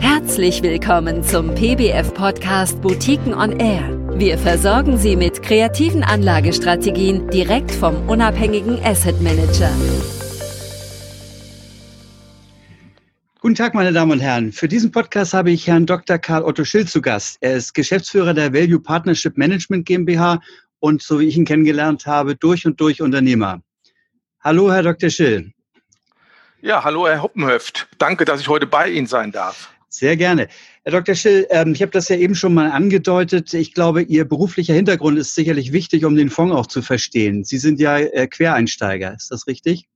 Herzlich willkommen zum PBF-Podcast Boutiquen on Air. Wir versorgen Sie mit kreativen Anlagestrategien direkt vom unabhängigen Asset Manager. Guten Tag, meine Damen und Herren. Für diesen Podcast habe ich Herrn Dr. Karl Otto Schill zu Gast. Er ist Geschäftsführer der Value Partnership Management GmbH und, so wie ich ihn kennengelernt habe, durch und durch Unternehmer. Hallo, Herr Dr. Schill. Ja, hallo, Herr Hoppenhöft. Danke, dass ich heute bei Ihnen sein darf. Sehr gerne. Herr Dr. Schill, ähm, ich habe das ja eben schon mal angedeutet. Ich glaube, Ihr beruflicher Hintergrund ist sicherlich wichtig, um den Fonds auch zu verstehen. Sie sind ja äh, Quereinsteiger, ist das richtig?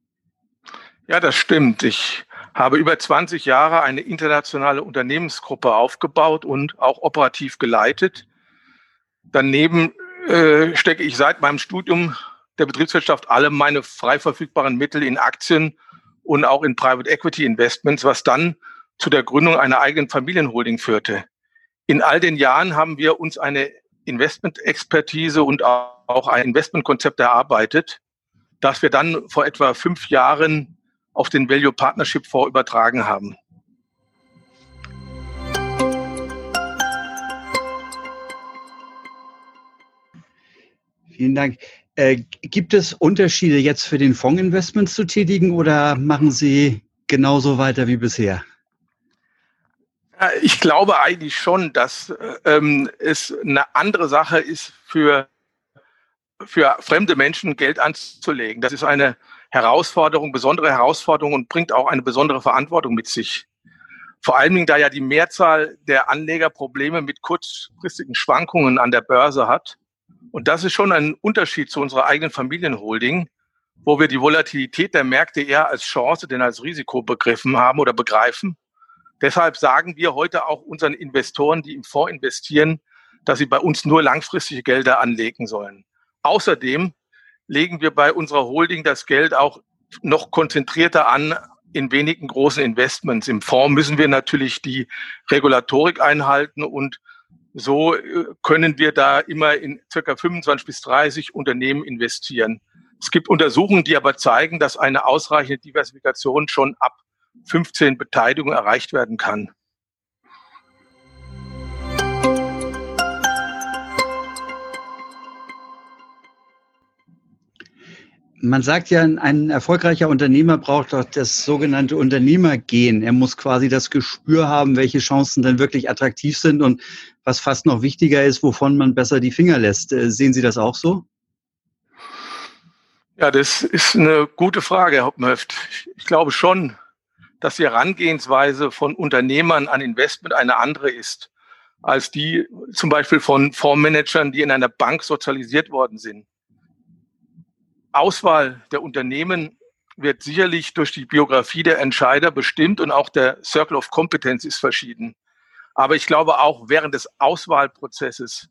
Ja, das stimmt. Ich habe über 20 Jahre eine internationale Unternehmensgruppe aufgebaut und auch operativ geleitet. Daneben äh, stecke ich seit meinem Studium der Betriebswirtschaft alle meine frei verfügbaren Mittel in Aktien und auch in Private Equity Investments, was dann zu der Gründung einer eigenen Familienholding führte. In all den Jahren haben wir uns eine Investment-Expertise und auch ein Investmentkonzept erarbeitet, das wir dann vor etwa fünf Jahren auf den Value Partnership Fonds übertragen haben. Vielen Dank. Äh, gibt es Unterschiede jetzt für den Fonds Investments zu tätigen oder machen Sie genauso weiter wie bisher? Ich glaube eigentlich schon, dass ähm, es eine andere Sache ist, für, für fremde Menschen Geld anzulegen. Das ist eine Herausforderung, besondere Herausforderung und bringt auch eine besondere Verantwortung mit sich. Vor allen Dingen, da ja die Mehrzahl der Anleger Probleme mit kurzfristigen Schwankungen an der Börse hat. Und das ist schon ein Unterschied zu unserer eigenen Familienholding, wo wir die Volatilität der Märkte eher als Chance denn als Risiko begriffen haben oder begreifen. Deshalb sagen wir heute auch unseren Investoren, die im Fonds investieren, dass sie bei uns nur langfristige Gelder anlegen sollen. Außerdem legen wir bei unserer Holding das Geld auch noch konzentrierter an in wenigen großen Investments. Im Fonds müssen wir natürlich die Regulatorik einhalten und so äh, können wir da immer in circa 25 bis 30 Unternehmen investieren. Es gibt Untersuchungen, die aber zeigen, dass eine ausreichende Diversifikation schon ab 15 Beteiligungen erreicht werden kann. Man sagt ja, ein erfolgreicher Unternehmer braucht doch das sogenannte Unternehmergehen. Er muss quasi das Gespür haben, welche Chancen dann wirklich attraktiv sind und was fast noch wichtiger ist, wovon man besser die Finger lässt. Äh, sehen Sie das auch so? Ja, das ist eine gute Frage, Herr Hoppenhöft. Ich glaube schon, dass die Herangehensweise von Unternehmern an Investment eine andere ist als die zum Beispiel von Fondsmanagern, die in einer Bank sozialisiert worden sind. Auswahl der Unternehmen wird sicherlich durch die Biografie der Entscheider bestimmt und auch der Circle of Competence ist verschieden. Aber ich glaube auch während des Auswahlprozesses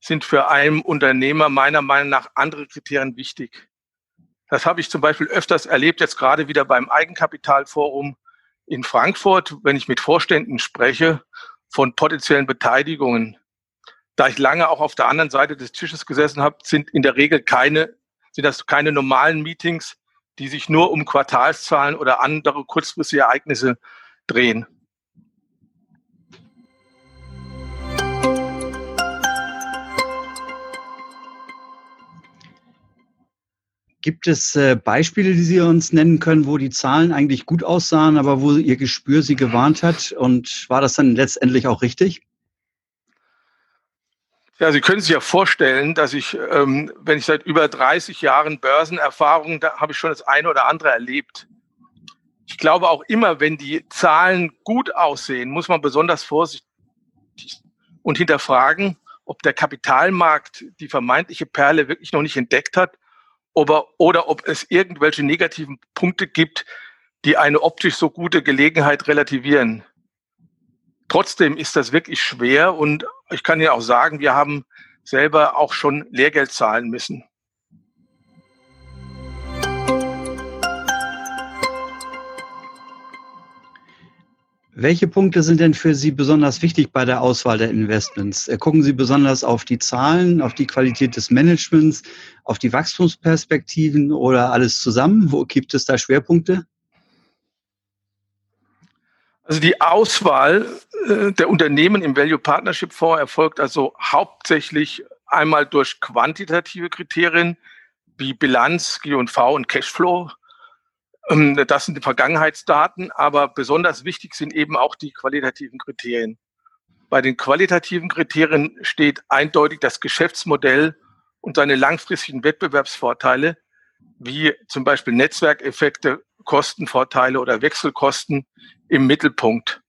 sind für einen Unternehmer meiner Meinung nach andere Kriterien wichtig. Das habe ich zum Beispiel öfters erlebt, jetzt gerade wieder beim Eigenkapitalforum in Frankfurt, wenn ich mit Vorständen spreche von potenziellen Beteiligungen. Da ich lange auch auf der anderen Seite des Tisches gesessen habe, sind in der Regel keine sind das keine normalen Meetings, die sich nur um Quartalszahlen oder andere kurzfristige Ereignisse drehen. Gibt es äh, Beispiele, die Sie uns nennen können, wo die Zahlen eigentlich gut aussahen, aber wo Ihr Gespür Sie gewarnt hat? Und war das dann letztendlich auch richtig? Ja, Sie können sich ja vorstellen, dass ich, ähm, wenn ich seit über 30 Jahren Börsenerfahrung, da habe ich schon das eine oder andere erlebt. Ich glaube auch immer, wenn die Zahlen gut aussehen, muss man besonders vorsichtig und hinterfragen, ob der Kapitalmarkt die vermeintliche Perle wirklich noch nicht entdeckt hat oder, oder ob es irgendwelche negativen Punkte gibt, die eine optisch so gute Gelegenheit relativieren. Trotzdem ist das wirklich schwer und ich kann Ihnen auch sagen, wir haben selber auch schon Lehrgeld zahlen müssen. Welche Punkte sind denn für Sie besonders wichtig bei der Auswahl der Investments? Äh, gucken Sie besonders auf die Zahlen, auf die Qualität des Managements, auf die Wachstumsperspektiven oder alles zusammen? Wo gibt es da Schwerpunkte? Also die Auswahl äh, der Unternehmen im Value Partnership Fonds erfolgt also hauptsächlich einmal durch quantitative Kriterien wie Bilanz, G&V und Cashflow. Ähm, das sind die Vergangenheitsdaten, aber besonders wichtig sind eben auch die qualitativen Kriterien. Bei den qualitativen Kriterien steht eindeutig das Geschäftsmodell und seine langfristigen Wettbewerbsvorteile, wie zum Beispiel Netzwerkeffekte, Kostenvorteile oder Wechselkosten im Mittelpunkt.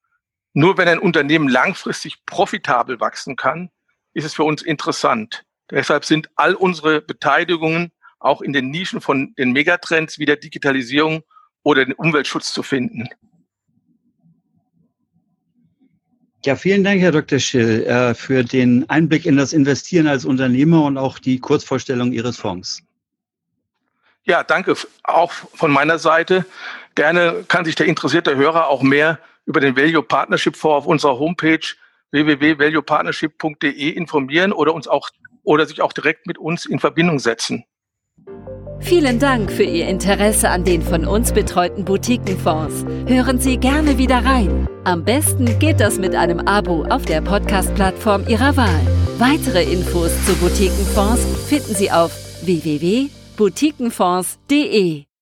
Nur wenn ein Unternehmen langfristig profitabel wachsen kann, ist es für uns interessant. Deshalb sind all unsere Beteiligungen auch in den Nischen von den Megatrends wie der Digitalisierung oder den Umweltschutz zu finden. Ja, vielen Dank, Herr Dr. Schill, äh, für den Einblick in das Investieren als Unternehmer und auch die Kurzvorstellung Ihres Fonds. Ja, danke auch von meiner Seite. Gerne kann sich der interessierte Hörer auch mehr über den Value Partnership Fonds auf unserer Homepage www.valuepartnership.de informieren oder uns auch oder sich auch direkt mit uns in Verbindung setzen. Vielen Dank für Ihr Interesse an den von uns betreuten Boutiquenfonds. Hören Sie gerne wieder rein. Am besten geht das mit einem Abo auf der Podcast-Plattform Ihrer Wahl. Weitere Infos zu Boutiquenfonds finden Sie auf www.boutiquenfonds.de.